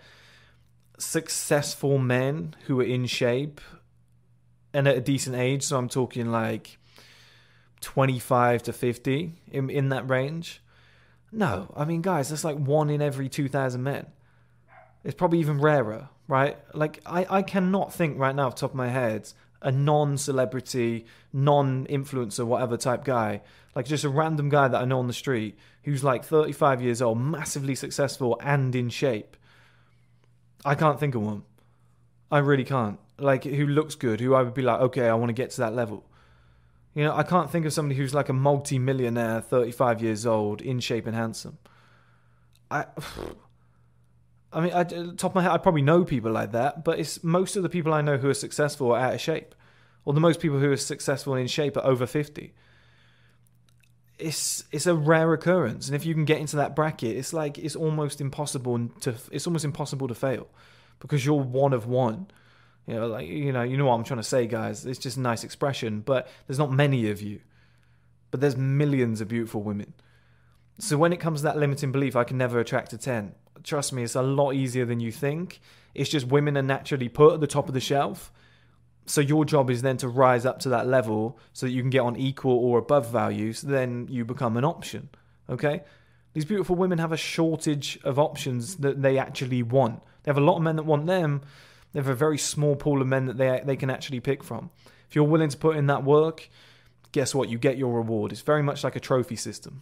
A: Successful men who are in shape and at a decent age, so I'm talking like 25 to 50 in in that range. No, I mean guys, that's like one in every 2000 men. It's probably even rarer, right? Like I I cannot think right now off top of my head a non-celebrity, non-influencer, whatever type guy, like just a random guy that I know on the street who's like 35 years old, massively successful and in shape. I can't think of one. I really can't. Like who looks good, who I would be like, okay, I want to get to that level. You know, I can't think of somebody who's like a multi-millionaire, 35 years old, in shape and handsome. I I mean, I, uh, top of my head, I probably know people like that, but it's most of the people I know who are successful are out of shape, or the most people who are successful and in shape are over fifty. It's it's a rare occurrence, and if you can get into that bracket, it's like it's almost impossible to it's almost impossible to fail, because you're one of one. You know, like you know, you know what I'm trying to say, guys. It's just a nice expression, but there's not many of you, but there's millions of beautiful women. So when it comes to that limiting belief, I can never attract a ten trust me, it's a lot easier than you think. It's just women are naturally put at the top of the shelf. So your job is then to rise up to that level so that you can get on equal or above values. Then you become an option. Okay? These beautiful women have a shortage of options that they actually want. They have a lot of men that want them. They have a very small pool of men that they they can actually pick from. If you're willing to put in that work, guess what? You get your reward. It's very much like a trophy system.